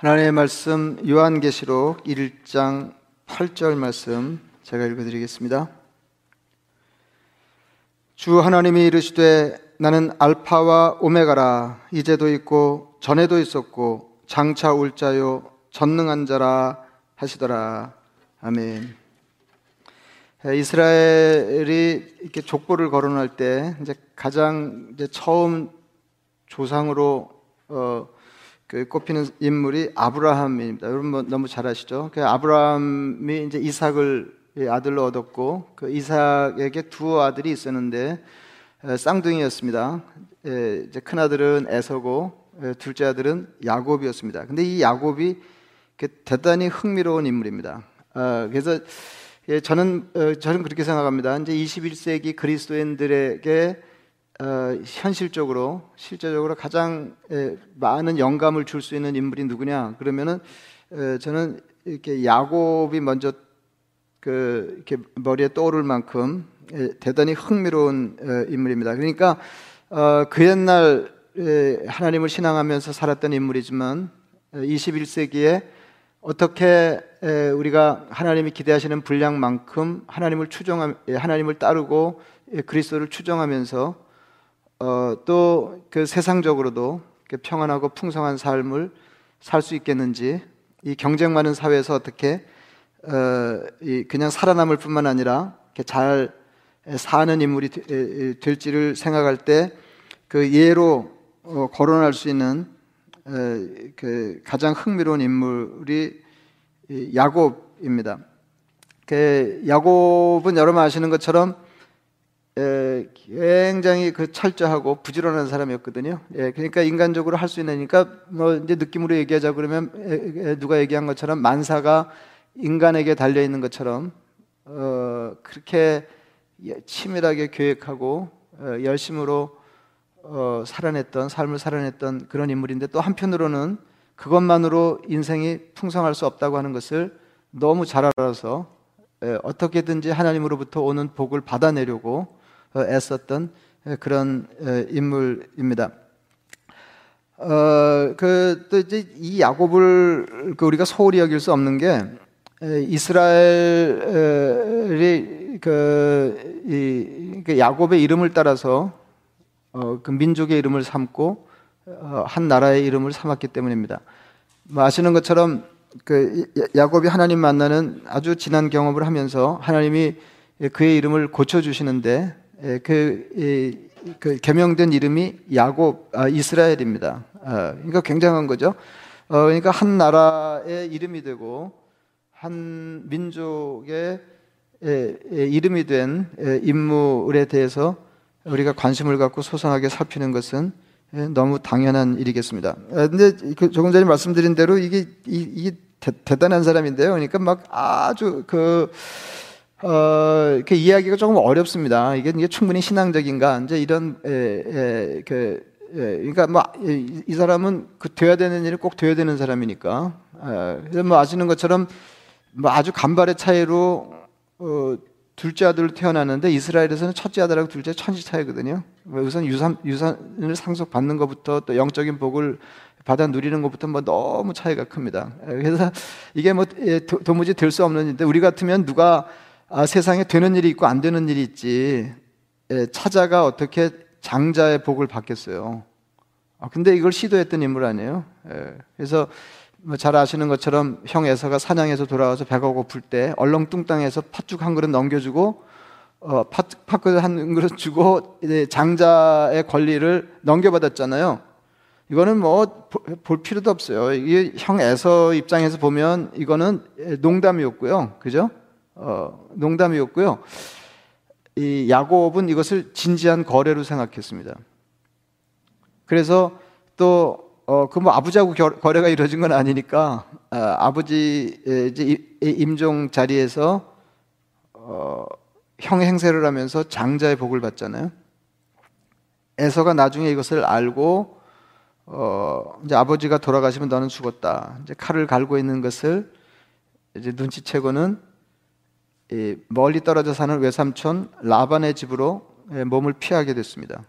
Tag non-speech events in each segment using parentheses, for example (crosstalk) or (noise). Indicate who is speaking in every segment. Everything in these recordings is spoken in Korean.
Speaker 1: 하나님의 말씀 요한계시록 1장 8절 말씀 제가 읽어드리겠습니다. 주 하나님이 이르시되 나는 알파와 오메가라 이제도 있고 전에도 있었고 장차 올 자요 전능한 자라 하시더라. 아멘. 이스라엘이 이렇게 족보를 거론할 때 이제 가장 이제 처음 조상으로 어, 그 꼽히는 인물이 아브라함입니다. 여러분 뭐 너무 잘 아시죠? 그 아브라함이 이제 이삭을 아들로 얻었고 그 이삭에게 두 아들이 있었는데 쌍둥이였습니다. 이제 큰 아들은 에서고 둘째 아들은 야곱이었습니다. 근데 이 야곱이 그 대단히 흥미로운 인물입니다. 아, 그래서 저는 어, 저는 그렇게 생각합니다. 이제 21세기 그리스도인들에게 어, 현실적으로 실제적으로 가장 많은 영감을 줄 수 있는 인물이 누구냐? 그러면은 저는 이렇게 야곱이 먼저 그 이렇게 머리에 떠오를 만큼 대단히 흥미로운 인물입니다. 그러니까 어, 그 옛날 하나님을 신앙하면서 살았던 인물이지만 21세기에 어떻게 우리가 하나님이 기대하시는 분량만큼 하나님을 추정 하나님을 따르고 그리스도를 추정하면서 어, 또 그 세상적으로도 평안하고 풍성한 삶을 살 수 있겠는지 이 경쟁 많은 사회에서 어떻게 어, 이 그냥 살아남을 뿐만 아니라 잘 사는 인물이 될지를 생각할 때 그 예로 어, 거론할 수 있는 어, 그 가장 흥미로운 인물이 야곱입니다. 그 야곱은 여러분 아시는 것처럼 굉장히 그 철저하고 부지런한 사람이었거든요. 예, 그러니까 인간적으로 할 수 있으니까 뭐 이제 느낌으로 얘기하자 그러면 누가 얘기한 것처럼 만사가 인간에게 달려 있는 것처럼 어, 그렇게 치밀하게 계획하고 어, 열심으로 어, 살아냈던 삶을 살아냈던 그런 인물인데 또 한편으로는 그것만으로 인생이 풍성할 수 없다고 하는 것을 너무 잘 알아서 예, 어떻게든지 하나님으로부터 오는 복을 받아내려고 어, 애썼던 그런 어, 인물입니다. 어, 그, 또 이제 이 야곱을 그 우리가 소홀히 여길 수 없는 게 이스라엘이 그, 이, 그 야곱의 이름을 따라서 어, 그 민족의 이름을 삼고 어, 한 나라의 이름을 삼았기 때문입니다. 뭐 아시는 것처럼 그 야곱이 하나님 만나는 아주 진한 경험을 하면서 하나님이 그의 이름을 고쳐 주시는데 예, 그, 그 개명된 이름이 야곱 아, 이스라엘입니다. 아, 그러니까 굉장한 거죠. 어, 그러니까 한 나라의 이름이 되고 한 민족의 예, 예, 이름이 된 인물에 대해서 우리가 관심을 갖고 소상하게 살피는 것은 너무 당연한 일이겠습니다. 근데 그 조금 전에 말씀드린 대로 이게 이, 대, 단한 사람인데요. 그러니까 막 아주 그 어, 이렇게 이해하기가 조금 어렵습니다. 이게, 이게 충분히 신앙적인가? 이제 이런, 에, 에, 그, 예, 그러니까 뭐, 이, 이, 사람은 그 돼야 되는 일을 꼭 돼야 되는 사람이니까. 에, 그래서 뭐 아시는 것처럼 뭐 아주 간발의 차이로, 어, 둘째 아들로 태어났는데 이스라엘에서는 첫째 아들하고 둘째 천지 차이거든요. 우선 유산, 유산을 상속받는 것부터 또 영적인 복을 받아 누리는 것부터 뭐 너무 차이가 큽니다. 그래서 이게 뭐 예, 도무지 될 수 없는 일인데 우리 같으면 누가 아, 세상에 되는 일이 있고 안 되는 일이 있지. 예, 찾아가 어떻게 장자의 복을 받겠어요. 아, 근데 이걸 시도했던 인물 아니에요. 예, 그래서 뭐 잘 아시는 것처럼 형 에서가 사냥해서 돌아와서 배가 고플 때 얼렁뚱땅해서 팥죽 한 그릇 넘겨주고 어, 팥, 팥그릇 한 그릇 주고 장자의 권리를 넘겨받았잖아요. 이거는 뭐 볼 필요도 없어요. 이게 형 에서 입장에서 보면 이거는 농담이었고요. 그죠? 어, 농담이었고요. 이 야곱은 이것을 진지한 거래로 생각했습니다. 그래서 또 어, 그뭐 아버지하고 거래가 이루어진 건 아니니까 아, 버지 임종 자리에서 어, 형 행세를 하면서 장자의 복을 받잖아요. 에서가 나중에 이것을 알고 어, 이제 아버지가 돌아가시면 너는 죽었다. 이제 칼을 갈고 있는 것을 이제 눈치채고는 멀리 떨어져 사는 외삼촌 라반의 집으로 몸을 피하게 됐습니다.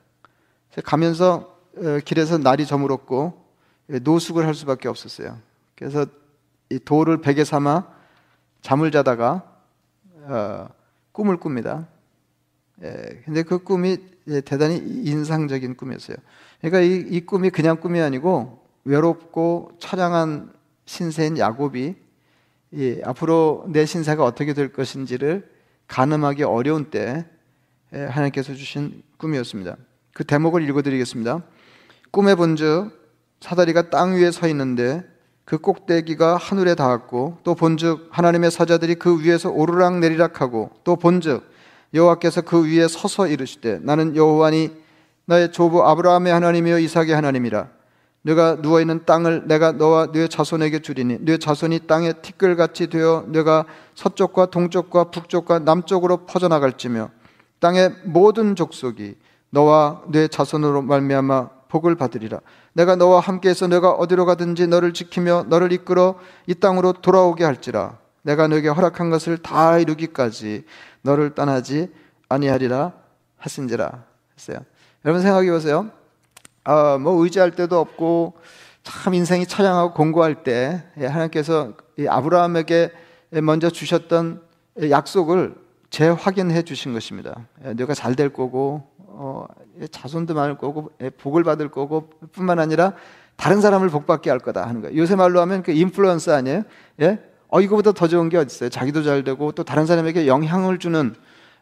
Speaker 1: 가면서 어, 길에서 날이 저물었고 노숙을 할 수밖에 없었어요. 그래서 이 돌을 베개 삼아 잠을 자다가 어, 꿈을 꿉니다. 예, 근데 그 꿈이 예, 대단히 인상적인 꿈이었어요. 그러니까 이, 이 꿈이 그냥 꿈이 아니고 외롭고 처량한 신세인 야곱이 예, 앞으로 내 신세가 어떻게 될 것인지를 가늠하기 어려운 때 예, 하나님께서 주신 꿈이었습니다. 그 대목을 읽어드리겠습니다. 꿈에 본즉 사다리가 땅 위에 서 있는데 그 꼭대기가 하늘에 닿았고 또 본즉 하나님의 사자들이 그 위에서 오르락 내리락하고 또 본즉 여호와께서 그 위에 서서 이르시되 나는 여호와니 나의 조부 아브라함의 하나님이여 이삭의 하나님이라 네가 누워 있는 땅을 내가 너와 네 자손에게 주리니 네 자손이 땅에 티끌같이 되어 네가 서쪽과 동쪽과 북쪽과 남쪽으로 퍼져나갈지며 땅의 모든 족속이 너와 네 자손으로 말미암아 복을 받으리라 내가 너와 함께해서 내가 어디로 가든지 너를 지키며 너를 이끌어 이 땅으로 돌아오게 할지라 내가 너에게 허락한 것을 다 이루기까지 너를 떠나지 아니하리라 하신지라 했어요. 여러분 생각해 보세요. 아, 뭐 의지할 데도 없고 참 인생이 처량하고 공고할 때 예, 하나님께서 아브라함에게 먼저 주셨던 약속을 재확인해 주신 것입니다. 예, 내가 잘 될 거고 어, 자손도 많을 거고 예, 복을 받을 거고 뿐만 아니라 다른 사람을 복받게 할 거다 하는 거예요. 요새 말로 하면 그 인플루언서 아니에요? 예? 어 이거보다 더 좋은 게 어디 있어요? 자기도 잘 되고 또 다른 사람에게 영향을 주는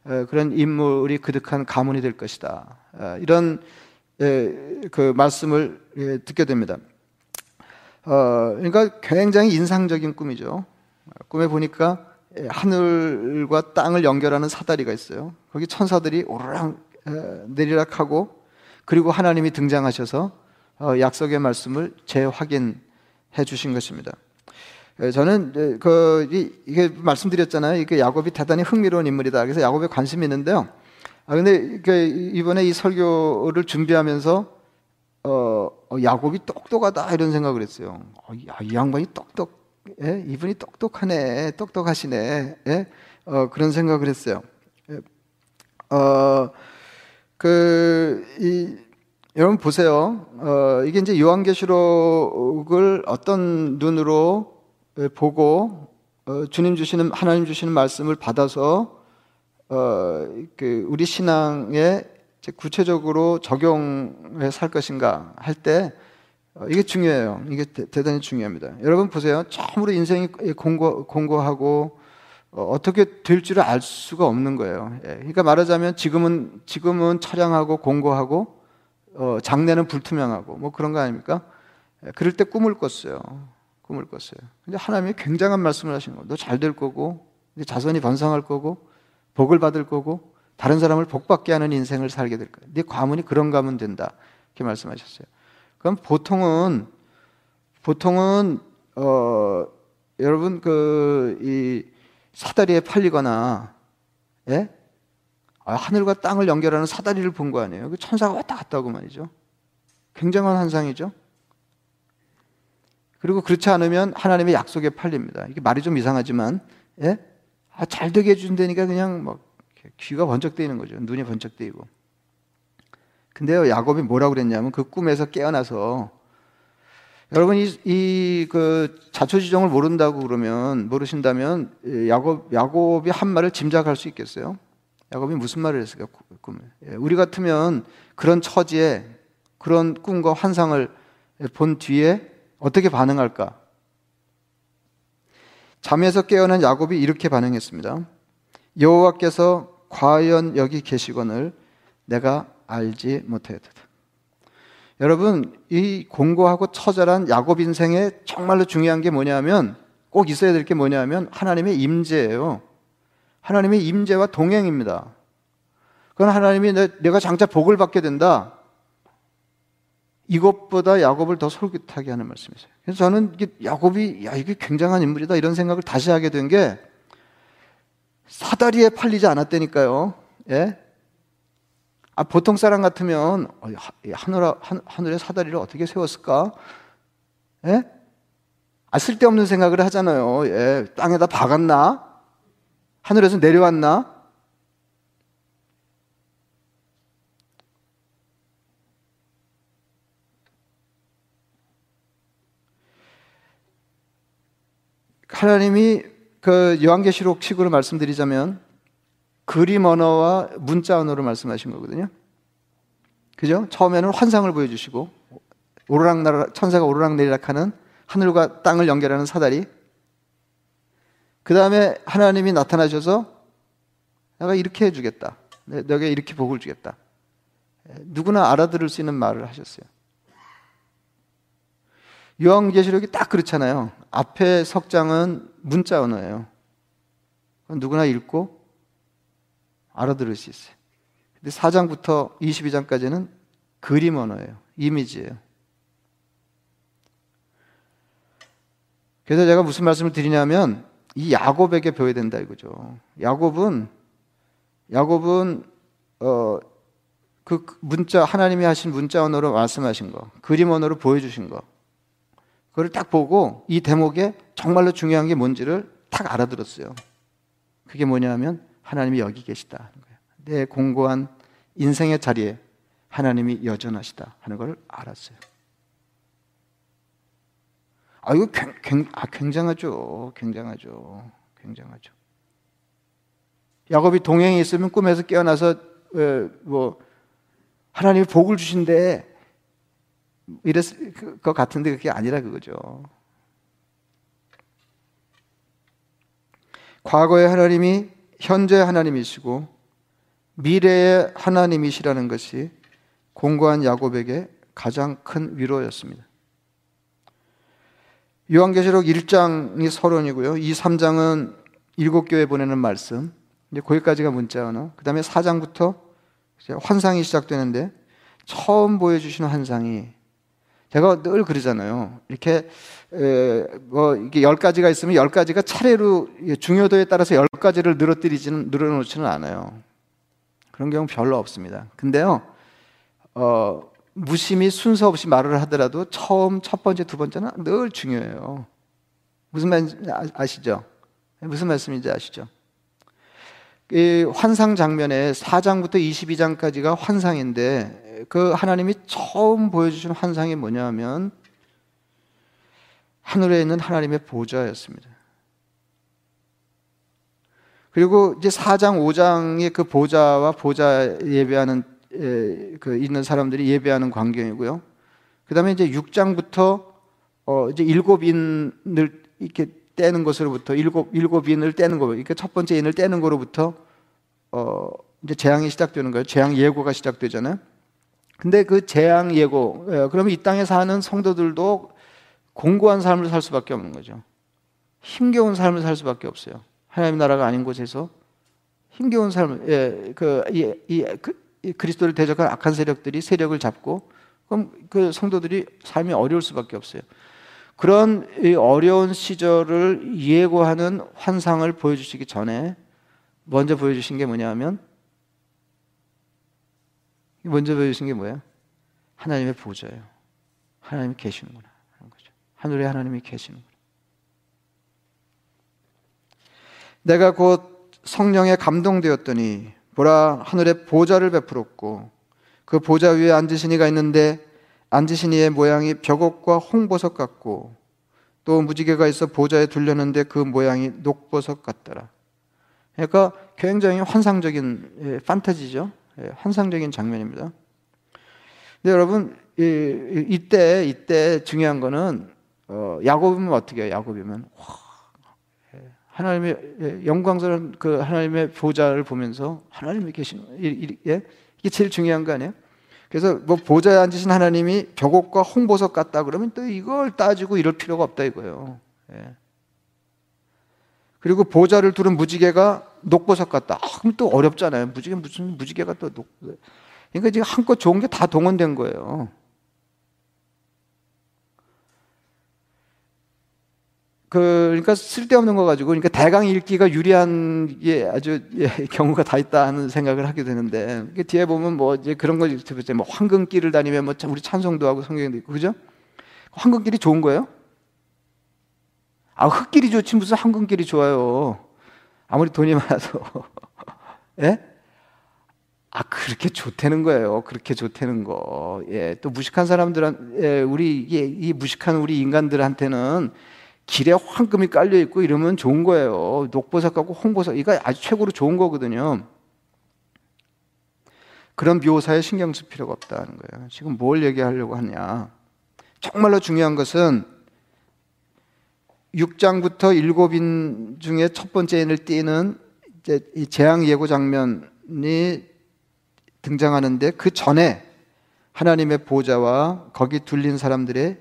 Speaker 1: 어, 그런 인물이 그득한 가문이 될 것이다. 어, 이런 그 말씀을 듣게 됩니다. 어, 그러니까 굉장히 인상적인 꿈이죠. 꿈에 보니까 하늘과 땅을 연결하는 사다리가 있어요. 거기 천사들이 오르락 내리락하고 그리고 하나님이 등장하셔서 약속의 말씀을 재확인해 주신 것입니다. 저는 그 이게 말씀드렸잖아요. 이게 야곱이 대단히 흥미로운 인물이다. 그래서 야곱에 관심이 있는데요. 아 근데 그 이번에 이 설교를 준비하면서 어, 어 야곱이 똑똑하다 이런 생각을 했어요. 어, 야, 이 양반이 똑똑, 예? 이분이 똑똑하네, 똑똑하시네, 예? 어, 그런 생각을 했어요. 예. 어, 그, 이, 여러분 보세요. 어, 이게 이제 요한계시록을 어떤 눈으로 보고 어, 주님 주시는 하나님 주시는 말씀을 받아서 어, 그 우리 신앙에 구체적으로 적용해 살 것인가 할때 어, 이게 중요해요. 이게 대, 단히 중요합니다. 여러분 보세요. 처음으로 인생이 공고, 공고하고 어, 떻게 될 줄을 알 수가 없는 거예요. 예, 그러니까 말하자면 지금은 지금은 처량하고 공고하고 어, 장래는 불투명하고 뭐 그런 거 아닙니까? 예, 그럴 때 꿈을 꿨어요. 꿈을 꿨어요. 근데 하나님이 굉장한 말씀을 하시는 거예요. 너 잘 될 거고, 자손이 번성할 거고, 복을 받을 거고 다른 사람을 복받게 하는 인생을 살게 될 거예요. 네 과문이 그런 가문 된다. 이렇게 말씀하셨어요. 그럼 보통은 보통은 어 여러분 그 이 사다리에 팔리거나 예? 아, 하늘과 땅을 연결하는 사다리를 본 거 아니에요. 그 천사가 왔다 갔다 하고 말이죠. 굉장한 환상이죠. 그리고 그렇지 않으면 하나님의 약속에 팔립니다. 이게 말이 좀 이상하지만 예? 아, 잘 되게 해준다니까 그냥 막 귀가 번쩍 뜨이는 거죠. 눈이 번쩍 뜨이고. 근데요, 야곱이 뭐라고 그랬냐면 그 꿈에서 깨어나서 여러분 이그 자초지종을 모른다고 그러면 모르신다면 야곱 야곱이 한 말을 짐작할 수 있겠어요? 야곱이 무슨 말을 했을까 꿈을? 예, 우리 같으면 그런 처지에 그런 꿈과 환상을 본 뒤에 어떻게 반응할까? 잠에서 깨어난 야곱이 이렇게 반응했습니다. 여호와께서 과연 여기 계시거늘 내가 알지 못하였다. 여러분, 이 공고하고 처절한 야곱 인생에 정말로 중요한 게 뭐냐면 꼭 있어야 될 게 뭐냐면 하나님의 임재예요. 하나님의 임재와 동행입니다. 그건 하나님이 내가 장차 복을 받게 된다. 이것보다 야곱을 더 솔깃하게 하는 말씀이세요. 그래서 저는 야곱이 야 이게 굉장한 인물이다 이런 생각을 다시 하게 된 게 사다리에 팔리지 않았다니까요. 예? 아, 보통 사람 같으면 어, 하늘 하늘에 사다리를 어떻게 세웠을까? 예? 아, 쓸데없는 생각을 하잖아요. 예, 땅에다 박았나? 하늘에서 내려왔나? 하나님이 그 요한계시록 식으로 말씀드리자면 그림 언어와 문자 언어로 말씀하신 거거든요. 그죠? 처음에는 환상을 보여주시고 오르락날 천사가 오르락 내리락하는 하늘과 땅을 연결하는 사다리. 그 다음에 하나님이 나타나셔서 내가 이렇게 해주겠다. 내가 이렇게 복을 주겠다. 누구나 알아들을 수 있는 말을 하셨어요. 요한계시록이 딱 그렇잖아요. 앞에 석장은 문자 언어예요. 누구나 읽고 알아들을 수 있어요. 근데 4장부터 22장까지는 그림 언어예요. 이미지예요. 그래서 제가 무슨 말씀을 드리냐면 이 야곱에게 배워야 된다 이거죠. 야곱은 야곱은 어, 그 문자 하나님이 하신 문자 언어로 말씀하신 거, 그림 언어로 보여주신 거, 그걸 딱 보고 이 대목에 정말로 중요한 게 뭔지를 딱 알아들었어요. 그게 뭐냐면 하나님이 여기 계시다 하는 거예요. 내 공고한 인생의 자리에 하나님이 여전하시다 하는 걸 알았어요. 아, 이거 굉, 아, 굉장하죠. 굉장하죠. 굉장하죠. 야곱이 동행이 있으면 꿈에서 깨어나서, 에, 뭐, 하나님이 복을 주신대. 이랬을 것 같은데 그게 아니라 그거죠. 과거의 하나님이 현재 하나님이시고 미래의 하나님이시라는 것이 공고한 야곱에게 가장 큰 위로였습니다. 요한계시록 1장이 서론이고요. 이 3장은 일곱 교회 보내는 말씀. 이제 거기까지가 문자 언어. 그 다음에 4장부터 환상이 시작되는데 처음 보여주시는 환상이 제가 늘 그러잖아요. 이렇게 에, 뭐 이게 열 가지가 있으면 열 가지가 차례로 중요도에 따라서 열 가지를 늘어뜨리지는 늘어놓지는 않아요. 그런 경우 별로 없습니다. 근데요, 어, 무심히 순서 없이 말을 하더라도 처음 첫 번째 두 번째는 늘 중요해요. 무슨 말 아시죠? 무슨 말씀인지 아시죠? 이 환상 장면에 4장부터 22장까지가 환상인데 그 하나님이 처음 보여주신 환상이 뭐냐면 하늘에 있는 하나님의 보좌였습니다. 그리고 이제 4장, 5장의 그 보좌와 보좌 예배하는 그 있는 사람들이 예배하는 광경이고요. 그 다음에 이제 6장부터 어 이제 일곱 인을 이렇게 떼는 것으로부터 일곱 일곱 인을 떼는 거, 그러니까 첫 번째 인을 떼는 거로부터 어 이제 재앙이 시작되는 거예요. 재앙 예고가 시작되잖아요. 근데 그 재앙 예고, 그러면 이 땅에 사는 성도들도 공고한 삶을 살 수밖에 없는 거죠. 힘겨운 삶을 살 수밖에 없어요. 하나님 나라가 아닌 곳에서 힘겨운 삶을, 예, 그, 이, 이, 그, 그리스도를 대적한 악한 세력들이 세력을 잡고 그럼 그 성도들이 삶이 어려울 수밖에 없어요. 그런 어려운 시절을 예고하는 환상을 보여주시기 전에 먼저 보여주신 게 뭐냐면 먼저 보여주신 게 뭐예요? 하나님의 보좌예요. 하나님이 계시는구나 하는 거죠. 하늘에 하나님이 계시는구나. 내가 곧 성령에 감동되었더니 보라 하늘에 보좌를 베풀었고 그 보좌 위에 앉으신 이가 있는데 앉으신 이의 모양이 벽옥과 홍보석 같고 또 무지개가 있어 보좌에 둘렸는데 그 모양이 녹보석 같더라. 그러니까 굉장히 환상적인 예, 판타지죠. 예, 환상적인 장면입니다. 근데 여러분 이, 때 이때 중요한 거는 어, 야곱이면 어떻게 해요? 야곱이면 와, 하나님의 예, 영광스러운 그 하나님의 보좌를 보면서 하나님이 계신 예? 이게 제일 중요한 거 아니에요? 그래서 뭐 보좌에 앉으신 하나님이 벽옥과 홍보석 같다 그러면 또 이걸 따지고 이럴 필요가 없다 이거예요. 예. 그리고 보좌를 두른 무지개가 녹보석 같다. 아, 그럼 또 어렵잖아요. 무지개 무슨 무지개가 또 녹. 그러니까 지금 한껏 좋은 게 다 동원된 거예요. 그, 그러니까 쓸데없는 거 가지고, 그러니까 대강 읽기가 유리한 게 아주 예, 경우가 다 있다 하는 생각을 하게 되는데, 그 뒤에 보면 뭐 이제 그런 거, 뭐 황금길을 다니면 뭐 우리 찬송도 하고 성경도 있고, 그죠? 황금길이 좋은 거예요? 아, 흙길이 좋지 무슨 황금길이 좋아요. 아무리 돈이 많아서. (laughs) 예? 아, 그렇게 좋다는 거예요. 그렇게 좋다는 거. 예. 또 무식한 사람들한, 예, 우리, 이 무식한 우리 인간들한테는 길에 황금이 깔려 있고 이러면 좋은 거예요. 녹보석 갖고 홍보석 이거 아주 최고로 좋은 거거든요. 그런 묘사에 신경 쓸 필요가 없다는 거예요. 지금 뭘 얘기하려고 하냐? 정말로 중요한 것은 6장부터 7인 중에 첫 번째 인을 띄는 이제 이 재앙 예고 장면이 등장하는데 그 전에 하나님의 보좌와 거기 둘린 사람들의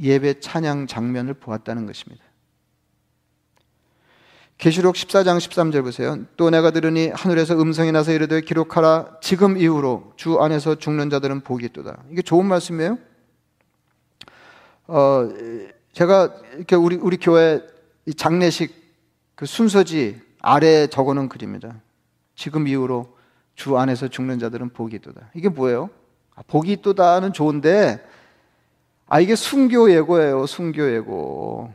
Speaker 1: 예배 찬양 장면을 보았다는 것입니다. 계시록 14장 13절 보세요. 또 내가 들으니 하늘에서 음성이 나서 이르되 기록하라 지금 이후로 주 안에서 죽는 자들은 복이 있도다. 이게 좋은 말씀이에요? 어, 제가 이렇게 우리 우리 교회 장례식 그 순서지 아래에 적어 놓은 글입니다. 지금 이후로 주 안에서 죽는 자들은 복이 있도다. 이게 뭐예요? 아, 복이 있도다는 좋은데 아 이게 순교 예고예요. 순교 예고.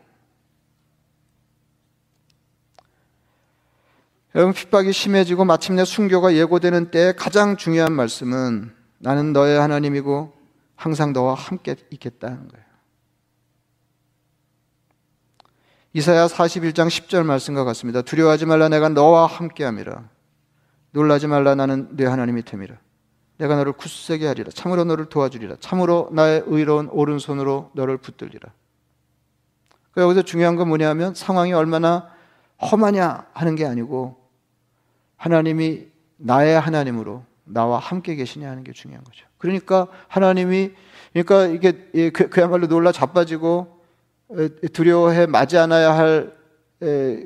Speaker 1: 여러분 핍박이 심해지고 마침내 순교가 예고되는 때 가장 중요한 말씀은 나는 너의 하나님이고 항상 너와 함께 있겠다는 거예요. 이사야 41장 10절 말씀과 같습니다. 두려워하지 말라 내가 너와 함께함이라. 놀라지 말라 나는 네 하나님이 됨이라. 내가 너를 굳세게 하리라. 참으로 너를 도와주리라. 참으로 나의 의로운 오른손으로 너를 붙들리라. 그 여기서 중요한 건 뭐냐면 상황이 얼마나 험하냐 하는 게 아니고 하나님이 나의 하나님으로 나와 함께 계시냐 하는 게 중요한 거죠. 그러니까 하나님이 그러니까 이게 그, 그야말로 놀라 자빠지고 두려워해 맞지 않아야 할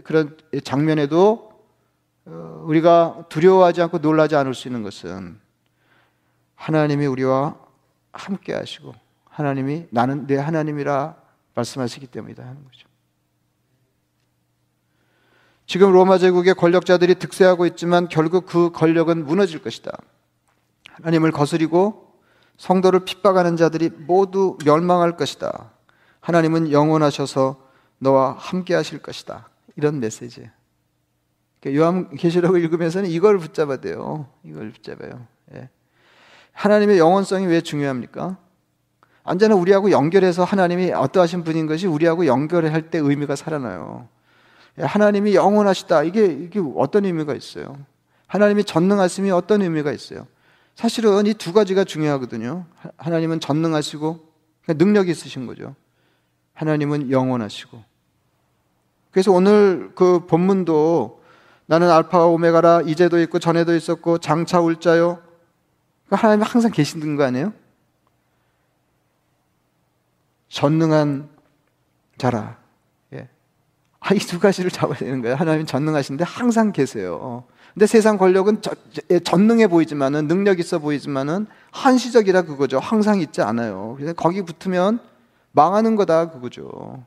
Speaker 1: 그런 장면에도 어, 우리가 두려워하지 않고 놀라지 않을 수 있는 것은 하나님이 우리와 함께 하시고 하나님이 나는 내 하나님이라 말씀하시기 때문이다 하는 거죠. 지금 로마 제국의 권력자들이 득세하고 있지만 결국 그 권력은 무너질 것이다. 하나님을 거스리고 성도를 핍박하는 자들이 모두 멸망할 것이다. 하나님은 영원하셔서 너와 함께 하실 것이다. 이런 메시지. 그러니까 요한계시록을 읽으면서는 이걸 붙잡아야 돼요. 이걸 붙잡아요. 예. 하나님의 영원성이 왜 중요합니까? 언제나 우리하고 연결해서 하나님이 어떠하신 분인 것이 우리하고 연결할 때 의미가 살아나요. 예, 하나님이 영원하시다. 이게, 이게 어떤 의미가 있어요? 하나님이 전능하심이 어떤 의미가 있어요? 사실은 이 두 가지가 중요하거든요. 하나님은 전능하시고 능력이 있으신 거죠. 하나님은 영원하시고. 그래서 오늘 그 본문도 나는 알파와 오메가라 이제도 있고 전에도 있었고 장차 올 자요. 그러니까 하나님이 항상 계시는 거 아니에요? 전능한 자라. 아, 이 두 가지를 잡아야 되는 거예요. 하나님 전능하신데 항상 계세요. 근데 세상 권력은 저, 예, 전능해 보이지만은 능력 있어 보이지만은 한시적이라 그거죠. 항상 있지 않아요. 그래서 거기 붙으면 망하는 거다 그거죠.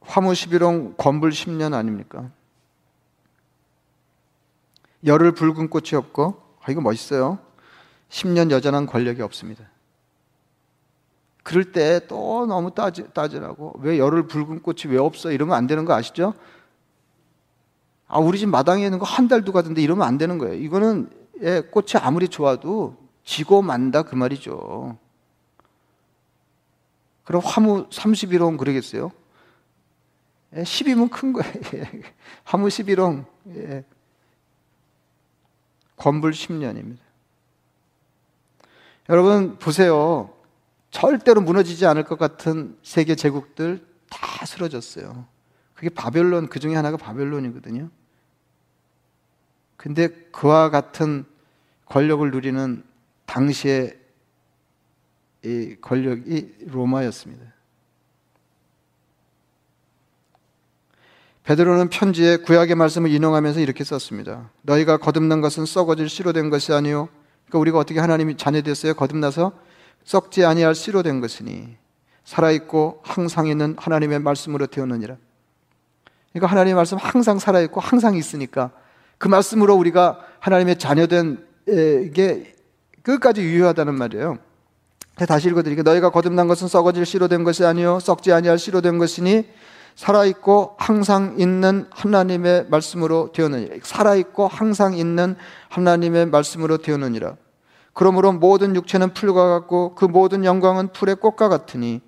Speaker 1: 화무 11홍 권불 10년 아닙니까? 열을 붉은 꽃이 없고 아 이거 멋있어요. 10년 여전한 권력이 없습니다. 그럴 때 또 너무 따지, 따지라고 왜 열을 붉은 꽃이 왜 없어 이러면 안 되는 거 아시죠? 아 우리 집 마당에 있는 거 한 달도 가던데 이러면 안 되는 거예요. 이거는 예, 꽃이 아무리 좋아도 지고 만다 그 말이죠. 그럼 화무 31홍 그러겠어요? 예, 10이면 큰 거예요. (laughs) 화무 11홍. 예. 건불 10년입니다. 여러분 보세요. 절대로 무너지지 않을 것 같은 세계 제국들 다 쓰러졌어요. 그게 바벨론, 그 중에 하나가 바벨론이거든요. 근데 그와 같은 권력을 누리는 당시의 이 권력이 로마였습니다. 베드로는 편지에 구약의 말씀을 인용하면서 이렇게 썼습니다. 너희가 거듭난 것은 썩어질 씨로 된 것이 아니요. 그러니까 우리가 어떻게 하나님이 자녀 됐어요? 거듭나서 썩지 아니할 씨로 된 것이니 살아 있고 항상 있는 하나님의 말씀으로 되었느니라. 그러니까 하나님의 말씀 항상 살아 있고 항상 있으니까 그 말씀으로 우리가 하나님의 자녀된 게 끝까지 유효하다는 말이에요. 다시 읽어드릴게요. 너희가 거듭난 것은 썩어질 씨로 된 것이 아니요 썩지 아니할 씨로 된 것이니 살아있고 항상 있는 하나님의 말씀으로 되었느니라. 살아있고 항상 있는 하나님의 말씀으로 되었느니라. 그러므로 모든 육체는 풀과 같고 그 모든 영광은 풀의 꽃과 같으니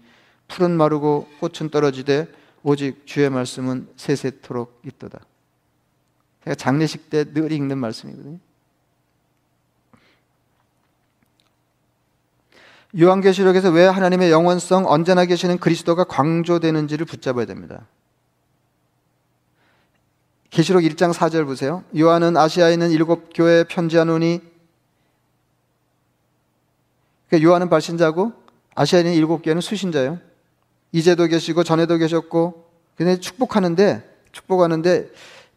Speaker 1: 풀은 마르고 꽃은 떨어지되 오직 주의 말씀은 세세토록 있도다. 제가 장례식 때 늘 읽는 말씀이거든요. 요한계시록에서 왜 하나님의 영원성 언제나 계시는 그리스도가 강조되는지를 붙잡아야 됩니다. 계시록 1장 4절 보세요. 요한은 아시아에 있는 일곱 교회에 편지하노니 그러니까 요한은 발신자고 아시아에 있는 일곱 교회는 수신자예요. 이제도 계시고 전에도 계셨고 근데 축복하는데 축복하는데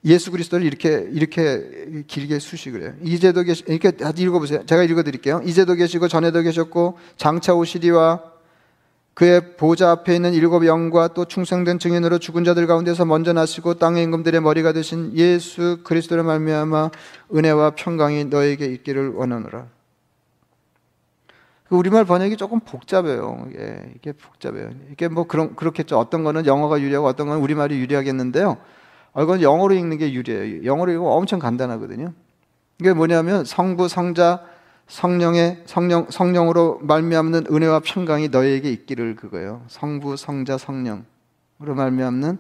Speaker 1: 예수 그리스도를 이렇게 이렇게 길게 수식을 해요. 이제도 계시 이렇게 읽어 보세요. 제가 읽어 드릴게요. 이제도 계시고 전에도 계셨고 장차 오시리와 그의 보좌 앞에 있는 일곱 영과 또 충성된 증인으로 죽은 자들 가운데서 먼저 나시고 땅의 임금들의 머리가 되신 예수 그리스도를 말미암아 은혜와 평강이 너에게 있기를 원하노라. 그 우리말 번역이 조금 복잡해요. 이게, 이게 복잡해요. 이게 뭐 그런 그렇겠죠. 어떤 거는 영어가 유리하고 어떤 거는 우리말이 유리하겠는데요. 아, 이건 영어로 읽는 게 유리해요. 영어로 읽으면 엄청 간단하거든요. 이게 뭐냐면 성부, 성자, 성령의 성령 성령으로 말미암는 은혜와 평강이 너에게 있기를 그거예요. 성부, 성자, 성령으로 말미암는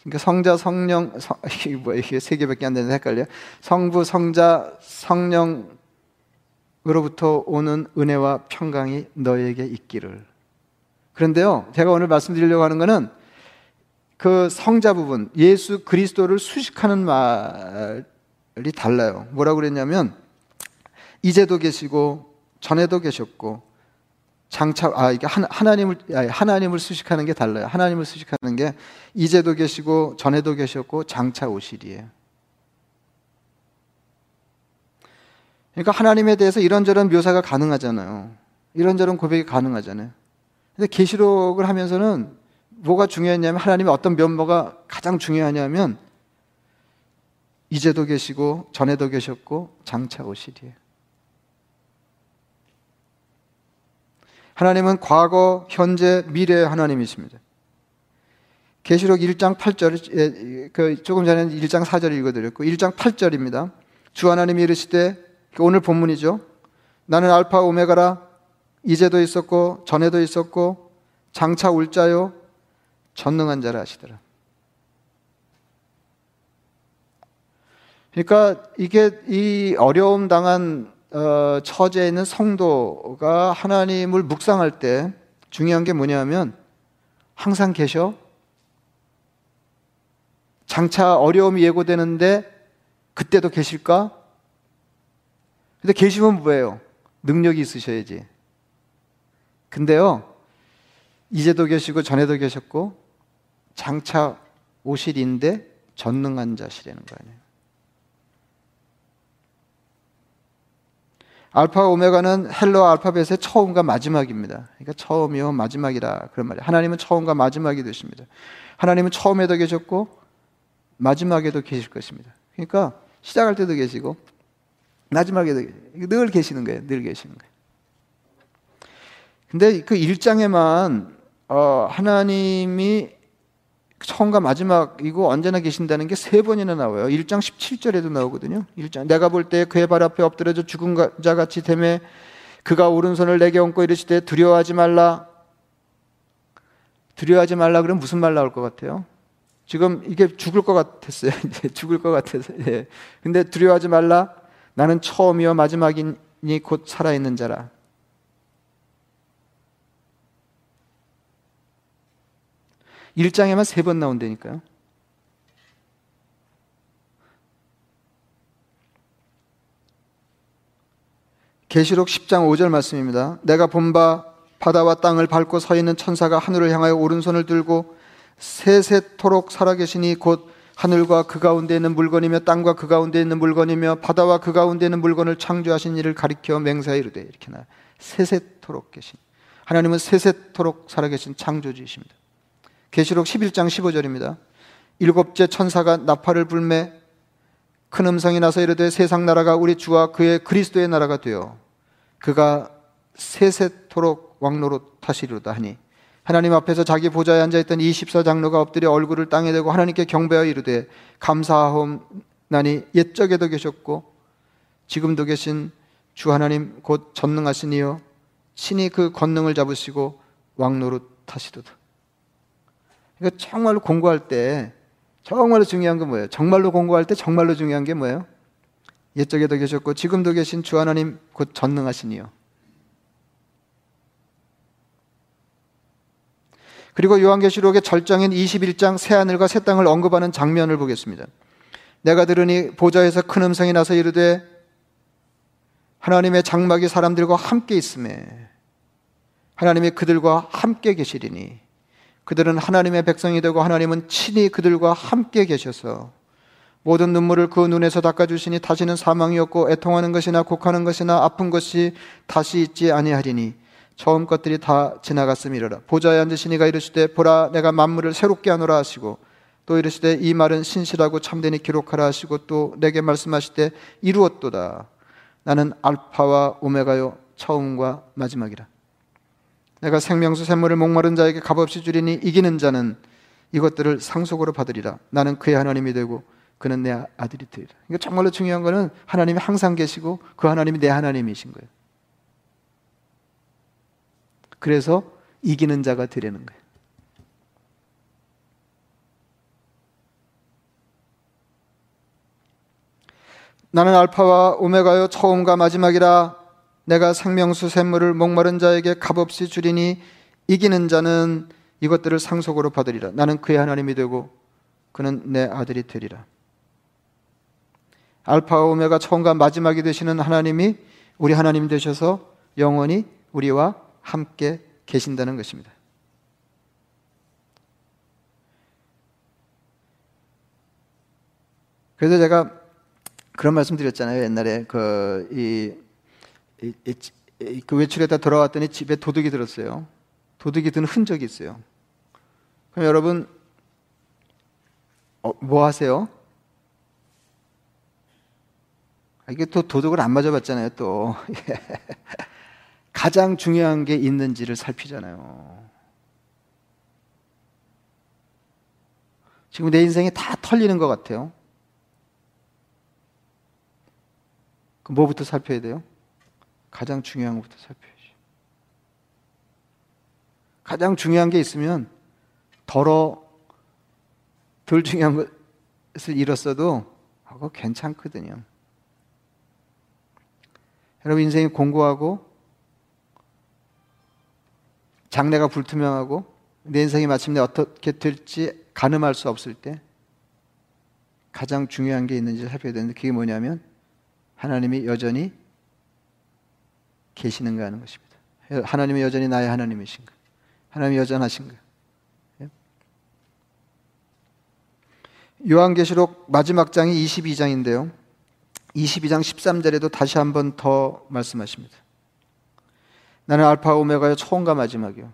Speaker 1: 그러니까 성자, 성령 성, (laughs) 이게 뭐 이게 세 개밖에 안 되는데 헷갈려. 성부, 성자, 성령으로부터 오는 은혜와 평강이 너에게 있기를. 그런데요, 제가 오늘 말씀드리려고 하는 것은 그 성자 부분, 예수 그리스도를 수식하는 말이 달라요. 뭐라고 그랬냐면, 이제도 계시고, 전에도 계셨고, 장차, 아, 이게 하나님을, 하나님을 수식하는 게 달라요. 하나님을 수식하는 게, 이제도 계시고, 전에도 계셨고, 장차 오시리에요. 그러니까 하나님에 대해서 이런저런 묘사가 가능하잖아요. 이런저런 고백이 가능하잖아요. 근데 계시록을 하면서는 뭐가 중요했냐면 하나님의 어떤 면모가 가장 중요하냐면 이제도 계시고 전에도 계셨고 장차 오시리에 하나님은 과거, 현재, 미래의 하나님이십니다. 계시록 1장 8절, 그 조금 전에 1장 4절 읽어드렸고, 1장 8절입니다. 주 하나님이 이르시되, 오늘 본문이죠. 나는 알파 오메가라, 이제도 있었고, 전에도 있었고, 장차 올 자요, 전능한 자라 하시더라. 그러니까 이게 이 어려움 당한 어, 처지에 있는 성도가 하나님을 묵상할 때 중요한 게 뭐냐면 항상 계셔. 장차 어려움이 예고되는데 그때도 계실까? 근데 계시면 뭐예요? 능력이 있으셔야지. 근데요, 이제도 계시고 전에도 계셨고 장차 오실인데 전능한 자시라는 거 아니에요. 알파 오메가는 헬러 알파벳의 처음과 마지막입니다. 그러니까 처음이요 마지막이라 그런 말이에요. 하나님은 처음과 마지막이 되십니다. 하나님은 처음에도 계셨고 마지막에도 계실 것입니다. 그러니까 시작할 때도 계시고 마지막에도 늘 계시는 거예요. 늘 계시는 거예요. 근데 그 1장에만 어, 하나님이 처음과 마지막이고 언제나 계신다는 게 세 번이나 나와요. 1장 17절에도 나오거든요. 1장 내가 볼 때 그의 발 앞에 엎드려져 죽은 자 같이 되매 그가 오른손을 내게 얹고 이르시되 두려워하지 말라. 두려워하지 말라 그러면 무슨 말 나올 것 같아요? 지금 이게 죽을 것 같았어요. (laughs) 죽을 것 같아서. 예. 근데 두려워하지 말라. 나는 처음이요 마지막이니 곧 살아있는 자라. 1장에만 세 번 나온다니까요. 계시록 10장 5절 말씀입니다. 내가 본바 바다와 땅을 밟고 서 있는 천사가 하늘을 향하여 오른손을 들고 세세토록 살아계시니 곧 하늘과 그 가운데 있는 물건이며 땅과 그 가운데 있는 물건이며 바다와 그 가운데 있는 물건을 창조하신 이를 가리켜 맹세하 이르되 이렇게 나 세세토록 계신 하나님은 세세토록 살아계신 창조주이십니다. 계시록 11장 15절입니다. 일곱째 천사가 나팔을 불매 큰 음성이 나서 이르되 세상 나라가 우리 주와 그의 그리스도의 나라가 되어 그가 세세토록 왕노로 타시리로다 하니 하나님 앞에서 자기 보좌에 앉아 있던 24장로가 엎드려 얼굴을 땅에 대고 하나님께 경배하여 이르되 감사하옵나니 옛적에도 계셨고 지금도 계신 주 하나님 곧 전능하시니요 신이 그 권능을 잡으시고 왕노릇 하시도다. 그러니까 정말로 공부할 때 정말로 중요한 건 뭐예요? 정말로 공부할 때 정말로 중요한 게 뭐예요? 옛적에도 계셨고 지금도 계신 주 하나님 곧 전능하시니요. 그리고 요한계시록의 절정인 21장 새 하늘과 새 땅을 언급하는 장면을 보겠습니다. 내가 들으니 보좌에서 큰 음성이 나서 이르되 하나님의 장막이 사람들과 함께 있음에 하나님이 그들과 함께 계시리니 그들은 하나님의 백성이 되고 하나님은 친히 그들과 함께 계셔서 모든 눈물을 그 눈에서 닦아주시니 다시는 사망이 없고 애통하는 것이나 곡하는 것이나 아픈 것이 다시 있지 아니하리니 처음 것들이 다 지나갔음이로라. 보좌에 앉으신 이가 이르시되 보라 내가 만물을 새롭게 하노라 하시고 또 이르시되 이 말은 신실하고 참되니 기록하라 하시고 또 내게 말씀하시되 이루었도다. 나는 알파와 오메가요 처음과 마지막이라 내가 생명수 샘물을 목마른 자에게 값없이 주리니 이기는 자는 이것들을 상속으로 받으리라. 나는 그의 하나님이 되고 그는 내 아들이 되리라. 그러니까 정말로 중요한 것은 하나님이 항상 계시고 그 하나님이 내 하나님이신 거예요. 그래서 이기는 자가 되려는 거예요. 나는 알파와 오메가요 처음과 마지막이라 내가 생명수 샘물을 목마른 자에게 값없이 주리니 이기는 자는 이것들을 상속으로 받으리라. 나는 그의 하나님이 되고 그는 내 아들이 되리라. 알파와 오메가 처음과 마지막이 되시는 하나님이 우리 하나님 되셔서 영원히 우리와 함께 계신다는 것입니다. 그래서 제가 그런 말씀 드렸잖아요. 옛날에 그, 이, 그 외출에다 돌아왔더니 집에 도둑이 들었어요. 도둑이 든 흔적이 있어요. 그럼 여러분, 어, 뭐 하세요? 아, 이게 또 도둑을 안 맞아봤잖아요, 또. (laughs) 가장 중요한 게 있는지를 살피잖아요. 지금 내 인생이 다 털리는 것 같아요. 그 뭐부터 살펴야 돼요? 가장 중요한 것부터 살펴야죠. 가장 중요한 게 있으면 덜어 덜 중요한 것을 잃었어도 그거 괜찮거든요. 여러분 인생이 공고하고 장래가 불투명하고 내 인생이 마침내 어떻게 될지 가늠할 수 없을 때 가장 중요한 게 있는지 살펴야 되는데 그게 뭐냐면 하나님이 여전히 계시는가 하는 것입니다. 하나님이 여전히 나의 하나님이신가? 하나님이 여전하신가? 예? 요한계시록 마지막 장이 22장인데요. 22장 13절에도 다시 한 번 더 말씀하십니다. 나는 알파 오메가요 처음과 마지막이요.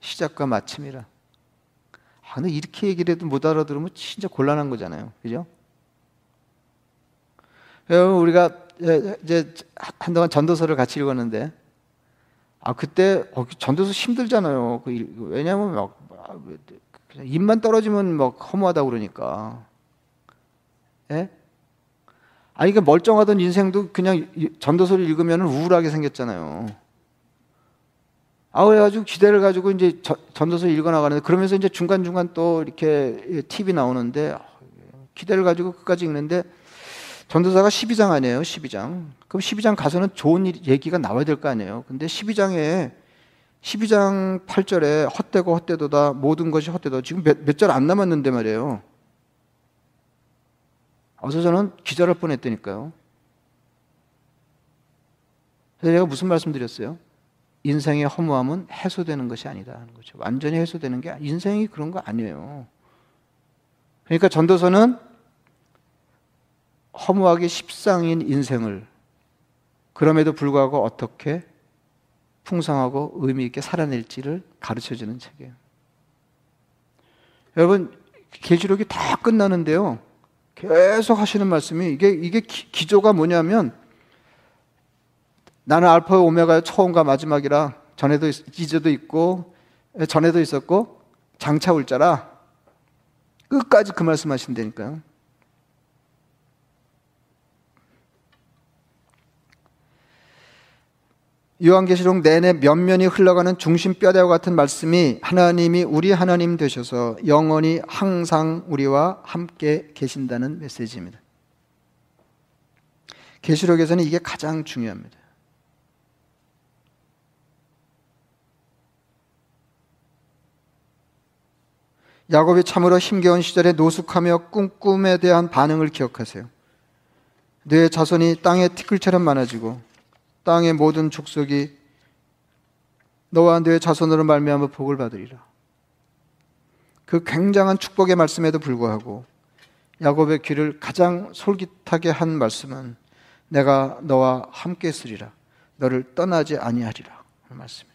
Speaker 1: 시작과 마침이라. 아, 근데 이렇게 얘기를 해도 못 알아들으면 진짜 곤란한 거잖아요. 그죠? 우리가 이제 한동안 전도서를 같이 읽었는데 아 그때 어, 전도서 힘들잖아요. 그 왜냐하면 막 입만 떨어지면 막 허무하다 그러니까. 예? 아니 이게 멀쩡하던 인생도 그냥 전도서를 읽으면 우울하게 생겼잖아요. 아 그래가지고 기대를 가지고 이제 전도서 읽어 나가는데 그러면서 이제 중간 중간 또 이렇게 TV 나오는데 기대를 가지고 끝까지 읽는데 전도사가 12장 아니에요, 12장. 그럼 12장 가서는 좋은 일, 얘기가 나와야 될 거 아니에요. 근데 12장에 12장 8절에 헛되고 헛되도다 모든 것이 헛되다. 지금 몇 절 안 남았는데 말이에요. 어서 저는 기절할 뻔했다니까요. 그래서 제가 무슨 말씀 드렸어요? 인생의 허무함은 해소되는 것이 아니다 하는 거죠. 완전히 해소되는 게 인생이 그런 거 아니에요. 그러니까 전도서는 허무하게 십상인 인생을 그럼에도 불구하고 어떻게 풍성하고 의미 있게 살아낼지를 가르쳐 주는 책이에요. 여러분 계시록이 다 끝나는데요. 계속 하시는 말씀이 이게 이게 기, 조가 뭐냐면 나는 알파 오메가의 처음과 마지막이라 전에도 이제도 있고 전에도 있었고 장차 올 자라 끝까지 그 말씀하신다니까요. 요한계시록 내내 면면이 흘러가는 중심뼈대와 같은 말씀이 하나님이 우리 하나님 되셔서 영원히 항상 우리와 함께 계신다는 메시지입니다. 계시록에서는 이게 가장 중요합니다. 야곱이 참으로 힘겨운 시절에 노숙하며 꿈꿈에 대한 반응을 기억하세요. 내 자손이 땅의 티끌처럼 많아지고 땅의 모든 족속이 너와 내 자손으로 말미암아 복을 받으리라. 그 굉장한 축복의 말씀에도 불구하고 야곱의 귀를 가장 솔깃하게 한 말씀은 내가 너와 함께 있으리라. 너를 떠나지 아니하리라. 그 말씀이에요.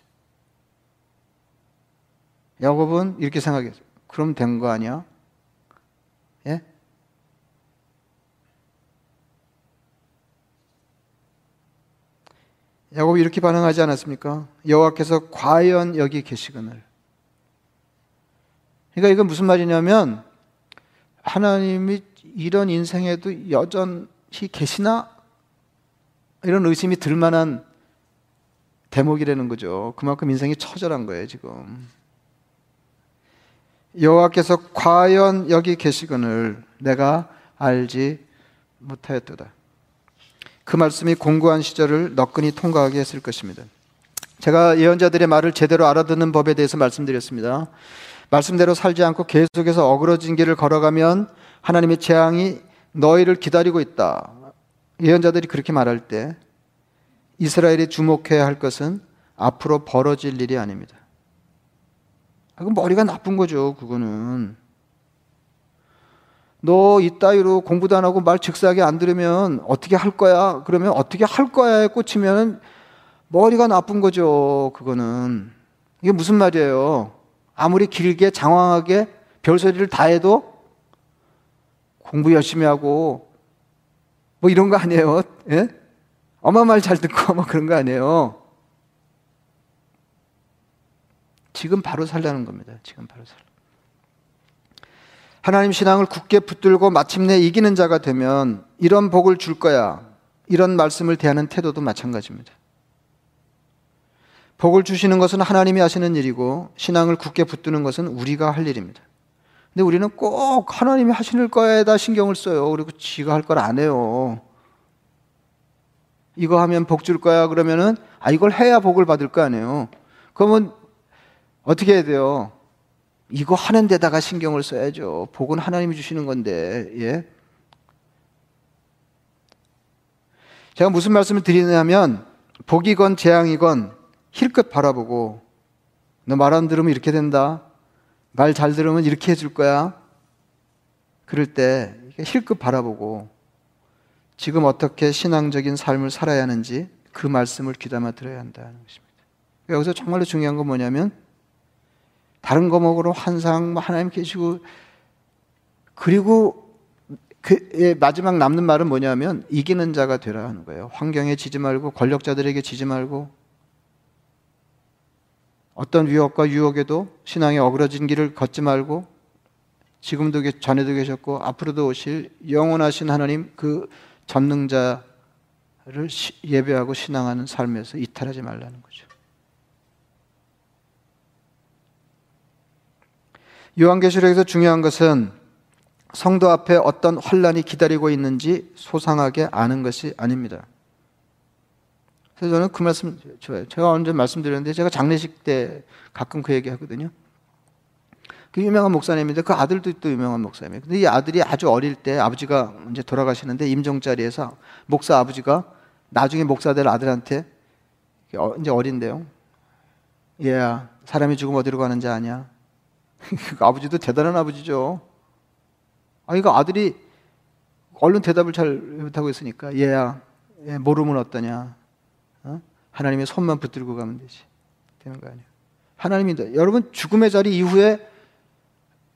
Speaker 1: 야곱은 이렇게 생각했어요. 그럼 된 거 아니야? 예? 야곱이 이렇게 반응하지 않았습니까? 여호와께서 과연 여기 계시거늘. 그러니까 이건 무슨 말이냐면 하나님이 이런 인생에도 여전히 계시나 이런 의심이 들 만한 대목이라는 거죠. 그만큼 인생이 처절한 거예요, 지금. 여호와께서 과연 여기 계시거늘 내가 알지 못하였도다. 그 말씀이 공고한 시절을 너끈히 통과하게 했을 것입니다. 제가 예언자들의 말을 제대로 알아듣는 법에 대해서 말씀드렸습니다. 말씀대로 살지 않고 계속해서 어그러진 길을 걸어가면 하나님의 재앙이 너희를 기다리고 있다. 예언자들이 그렇게 말할 때 이스라엘이 주목해야 할 것은 앞으로 벌어질 일이 아닙니다. 아, 그건 머리가 나쁜 거죠, 그거는. 너 이따위로 공부도 안 하고 말 즉사하게 안 들으면 어떻게 할 거야? 그러면 어떻게 할 거야에 꽂히면 머리가 나쁜 거죠, 그거는. 이게 무슨 말이에요? 아무리 길게 장황하게 별소리를 다 해도 공부 열심히 하고 뭐 이런 거 아니에요? 예? 엄마 말 잘 듣고 뭐 그런 거 아니에요? 지금 바로 살라는 겁니다. 지금 바로 살. 하나님 신앙을 굳게 붙들고 마침내 이기는 자가 되면 이런 복을 줄 거야. 이런 말씀을 대하는 태도도 마찬가지입니다. 복을 주시는 것은 하나님이 하시는 일이고 신앙을 굳게 붙드는 것은 우리가 할 일입니다. 근데 우리는 꼭 하나님이 하시는 거에다 신경을 써요. 그리고 지가 할 걸 안 해요. 이거 하면 복 줄 거야 그러면은 아 이걸 해야 복을 받을 거 아니에요. 그러면 어떻게 해야 돼요? 이거 하는 데다가 신경을 써야죠. 복은 하나님이 주시는 건데, 예. 제가 무슨 말씀을 드리냐면, 복이건 재앙이건 힐끗 바라보고, 너 말 안 들으면 이렇게 된다. 말 잘 들으면 이렇게 해줄 거야. 그럴 때 힐끗 바라보고, 지금 어떻게 신앙적인 삶을 살아야 하는지 그 말씀을 귀담아 들어야 한다는 것입니다. 여기서 정말로 중요한 건 뭐냐면, 다른 거목으로 환상, 뭐 하나님 계시고, 그리고 그 예, 마지막 남는 말은 뭐냐면 이기는 자가 되라 하는 거예요. 환경에 지지 말고 권력자들에게 지지 말고 어떤 위협과 유혹에도 신앙의 어그러진 길을 걷지 말고 지금도 전에도 계셨고 앞으로도 오실 영원하신 하나님 그 전능자를 예배하고 신앙하는 삶에서 이탈하지 말라는 거죠. 요한계시록에서 중요한 것은 성도 앞에 어떤 환란이 기다리고 있는지 소상하게 아는 것이 아닙니다. 그래서 저는 그 말씀 좋아요. 제가 언제 말씀드렸는데 제가 장례식 때 가끔 그 얘기 하거든요. 그 유명한 목사님인데 그 아들도 또 유명한 목사님이에요. 근데 이 아들이 아주 어릴 때 아버지가 이제 돌아가시는데 임종 자리에서 목사 아버지가 나중에 목사 될 아들한테 어, 이제 어린데요. 얘야, 사람이 죽으면 어디로 가는지 아냐? 그 (laughs) 아버지도 대단한 아버지죠. 아, 이거 아들이 얼른 대답을 잘 못하고 있으니까 얘야, 얘 모르면 어떠냐? 어? 하나님의 손만 붙들고 가면 되지. 되는 거 아니에요. 하나님이 여러분 죽음의 자리 이후에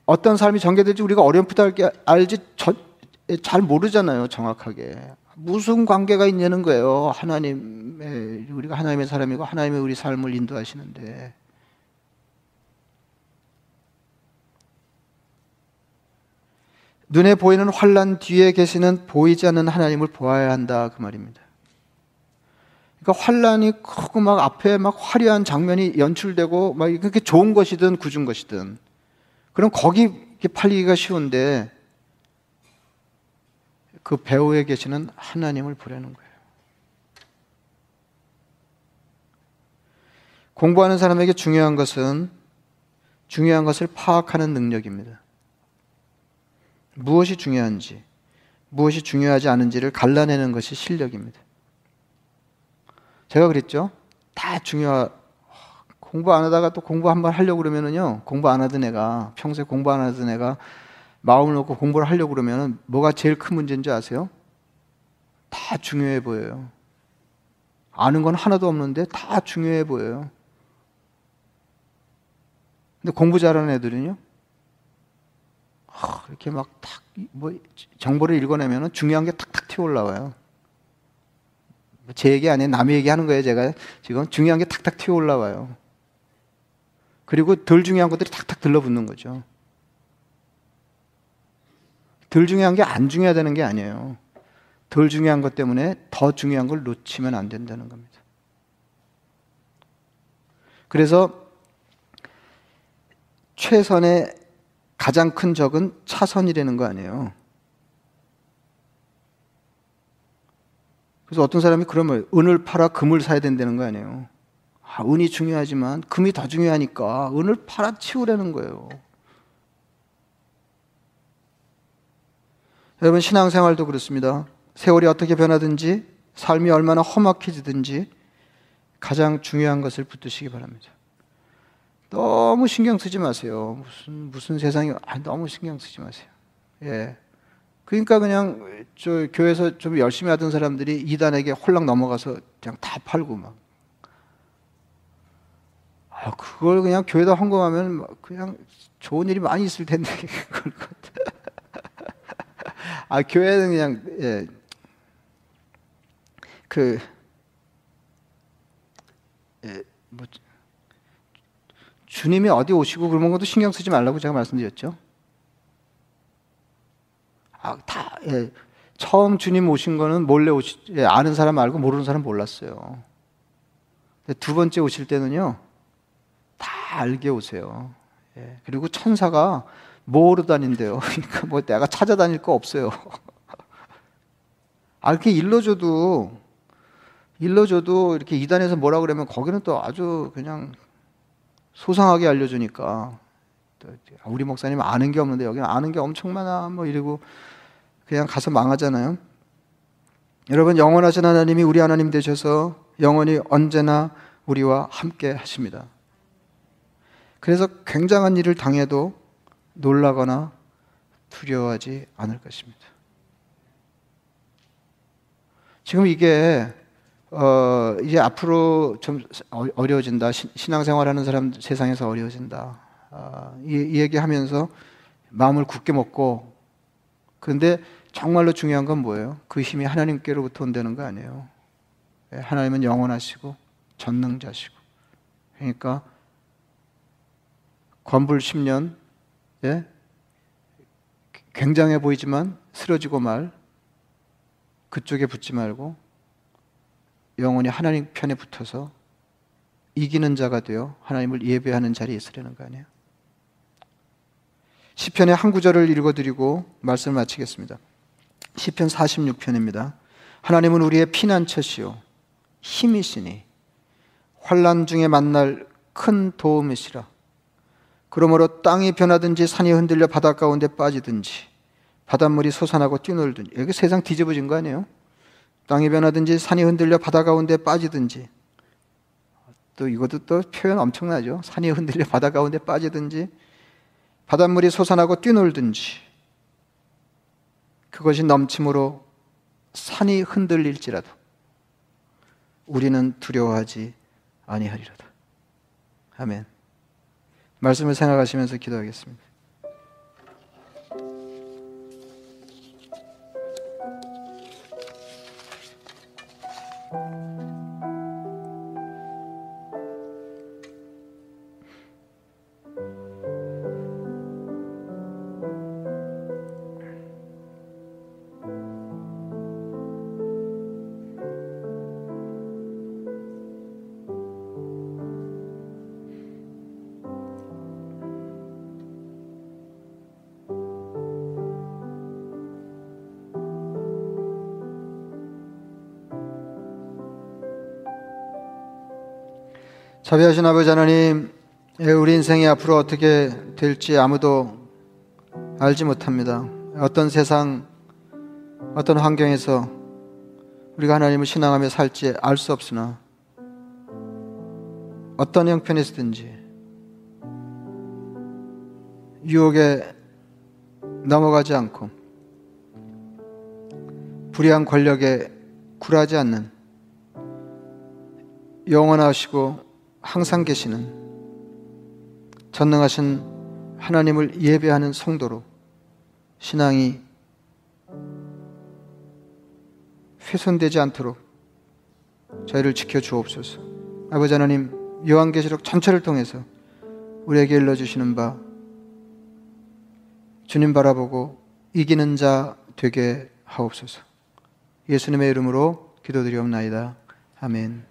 Speaker 1: 어떤 삶이 전개될지 우리가 어렴풋하게 알지 저, 잘 모르잖아요, 정확하게. 무슨 관계가 있냐는 거예요. 하나님의 우리가 하나님의 사람이고 하나님의 우리 삶을 인도하시는데 눈에 보이는 환란 뒤에 계시는 보이지 않는 하나님을 보아야 한다 그 말입니다. 그러니까 환란이 크고 막 앞에 막 화려한 장면이 연출되고 막 그렇게 좋은 것이든 굳은 것이든 그럼 거기 팔리기가 쉬운데 그 배후에 계시는 하나님을 보려는 거예요. 공부하는 사람에게 중요한 것은 중요한 것을 파악하는 능력입니다. 무엇이 중요한지, 무엇이 중요하지 않은지를 갈라내는 것이 실력입니다. 제가 그랬죠. 다 중요하, 공부 안 하다가 또 공부 한번 하려고 그러면은요, 공부 안 하던 애가, 평소에 공부 안 하던 애가 마음을 놓고 공부를 하려고 그러면은 뭐가 제일 큰 문제인지 아세요? 다 중요해 보여요. 아는 건 하나도 없는데 다 중요해 보여요. 근데 공부 잘하는 애들은요, 이렇게 막 탁, 뭐, 정보를 읽어내면 중요한 게 탁탁 튀어 올라와요. 제 얘기 아니에요. 남의 얘기 하는 거예요. 제가 지금 중요한 게 탁탁 튀어 올라와요. 그리고 덜 중요한 것들이 탁탁 들러붙는 거죠. 덜 중요한 게 안 중요하다는 게 아니에요. 덜 중요한 것 때문에 더 중요한 걸 놓치면 안 된다는 겁니다. 그래서 최선의 가장 큰 적은 차선이라는 거 아니에요. 그래서 어떤 사람이 그러면 은을 팔아 금을 사야 된다는 거 아니에요. 아, 은이 중요하지만 금이 더 중요하니까 은을 팔아 치우라는 거예요. 여러분 신앙생활도 그렇습니다. 세월이 어떻게 변하든지 삶이 얼마나 험악해지든지 가장 중요한 것을 붙드시기 바랍니다. 너무 신경 쓰지 마세요. 무슨 무슨 세상이 아, 너무 신경 쓰지 마세요. 예. 그러니까 그냥 저 교회에서 좀 열심히 하던 사람들이 이단에게 홀랑 넘어가서 그냥 다 팔고 막. 아, 그걸 그냥 교회다 헌금하면 그냥 좋은 일이 많이 있을 텐데 (laughs) 그걸 아 교회는 그냥 예. 그 예, 뭐 주님이 어디 오시고 그런 것도 신경 쓰지 말라고 제가 말씀드렸죠. 아, 다 예, 처음 주님 오신 거는 몰래 오시 예, 아는 사람 알고 모르는 사람 몰랐어요. 두 번째 오실 때는요 다 알게 오세요. 예, 그리고 천사가 뭐로 다닌대요. (laughs) 그러니까 뭐 내가 찾아다닐 거 없어요. (laughs) 아, 이렇게 일러줘도 일러줘도 이렇게 이단에서 뭐라 그러면 거기는 또 아주 그냥 소상하게 알려주니까 우리 목사님 아는 게 없는데 여기는 아는 게 엄청 많아 뭐 이러고 그냥 가서 망하잖아요. 여러분 영원하신 하나님이 우리 하나님 되셔서 영원히 언제나 우리와 함께 하십니다. 그래서 굉장한 일을 당해도 놀라거나 두려워하지 않을 것입니다. 지금 이게 어 이제 앞으로 좀 어려워진다. 신앙생활 하는 사람 세상에서 어려워진다. 어, 이, 이 얘기 하면서 마음을 굳게 먹고 그런데 정말로 중요한 건 뭐예요? 그 힘이 하나님께로부터 온다는 거 아니에요. 예, 하나님은 영원하시고 전능자시고. 그러니까 관불 10년 예? 굉장해 보이지만 쓰러지고 말 그쪽에 붙지 말고 영원히 하나님 편에 붙어서 이기는 자가 되어 하나님을 예배하는 자리에 있으려는 거 아니에요? 시편의 한 구절을 읽어드리고 말씀을 마치겠습니다. 시편 46편입니다. 하나님은 우리의 피난처시요 힘이시니 환란 중에 만날 큰 도움이시라. 그러므로 땅이 변하든지 산이 흔들려 바닷 가운데 빠지든지 바닷물이 솟아나고 뛰놀든지 여기 세상 뒤집어진 거 아니에요? 땅이 변하든지 산이 흔들려 바다 가운데 빠지든지 또 이것도 또 표현 엄청나죠. 산이 흔들려 바다 가운데 빠지든지 바닷물이 솟아나고 뛰놀든지 그것이 넘침으로 산이 흔들릴지라도 우리는 두려워하지 아니하리로다. 아멘. 말씀을 생각하시면서 기도하겠습니다. 자비하신 아버지 하나님, 예, 우리 인생이 앞으로 어떻게 될지 아무도 알지 못합니다. 어떤 세상, 어떤 환경에서 우리가 하나님을 신앙하며 살지 알 수 없으나 어떤 형편에서든지 유혹에 넘어가지 않고 불의한 권력에 굴하지 않는 영원하시고 항상 계시는 전능하신 하나님을 예배하는 성도로 신앙이 훼손되지 않도록 저희를 지켜 주옵소서. 아버지 하나님, 요한계시록 전체를 통해서 우리에게 일러주시는 바 주님 바라보고 이기는 자 되게 하옵소서. 예수님의 이름으로 기도드리옵나이다. 아멘.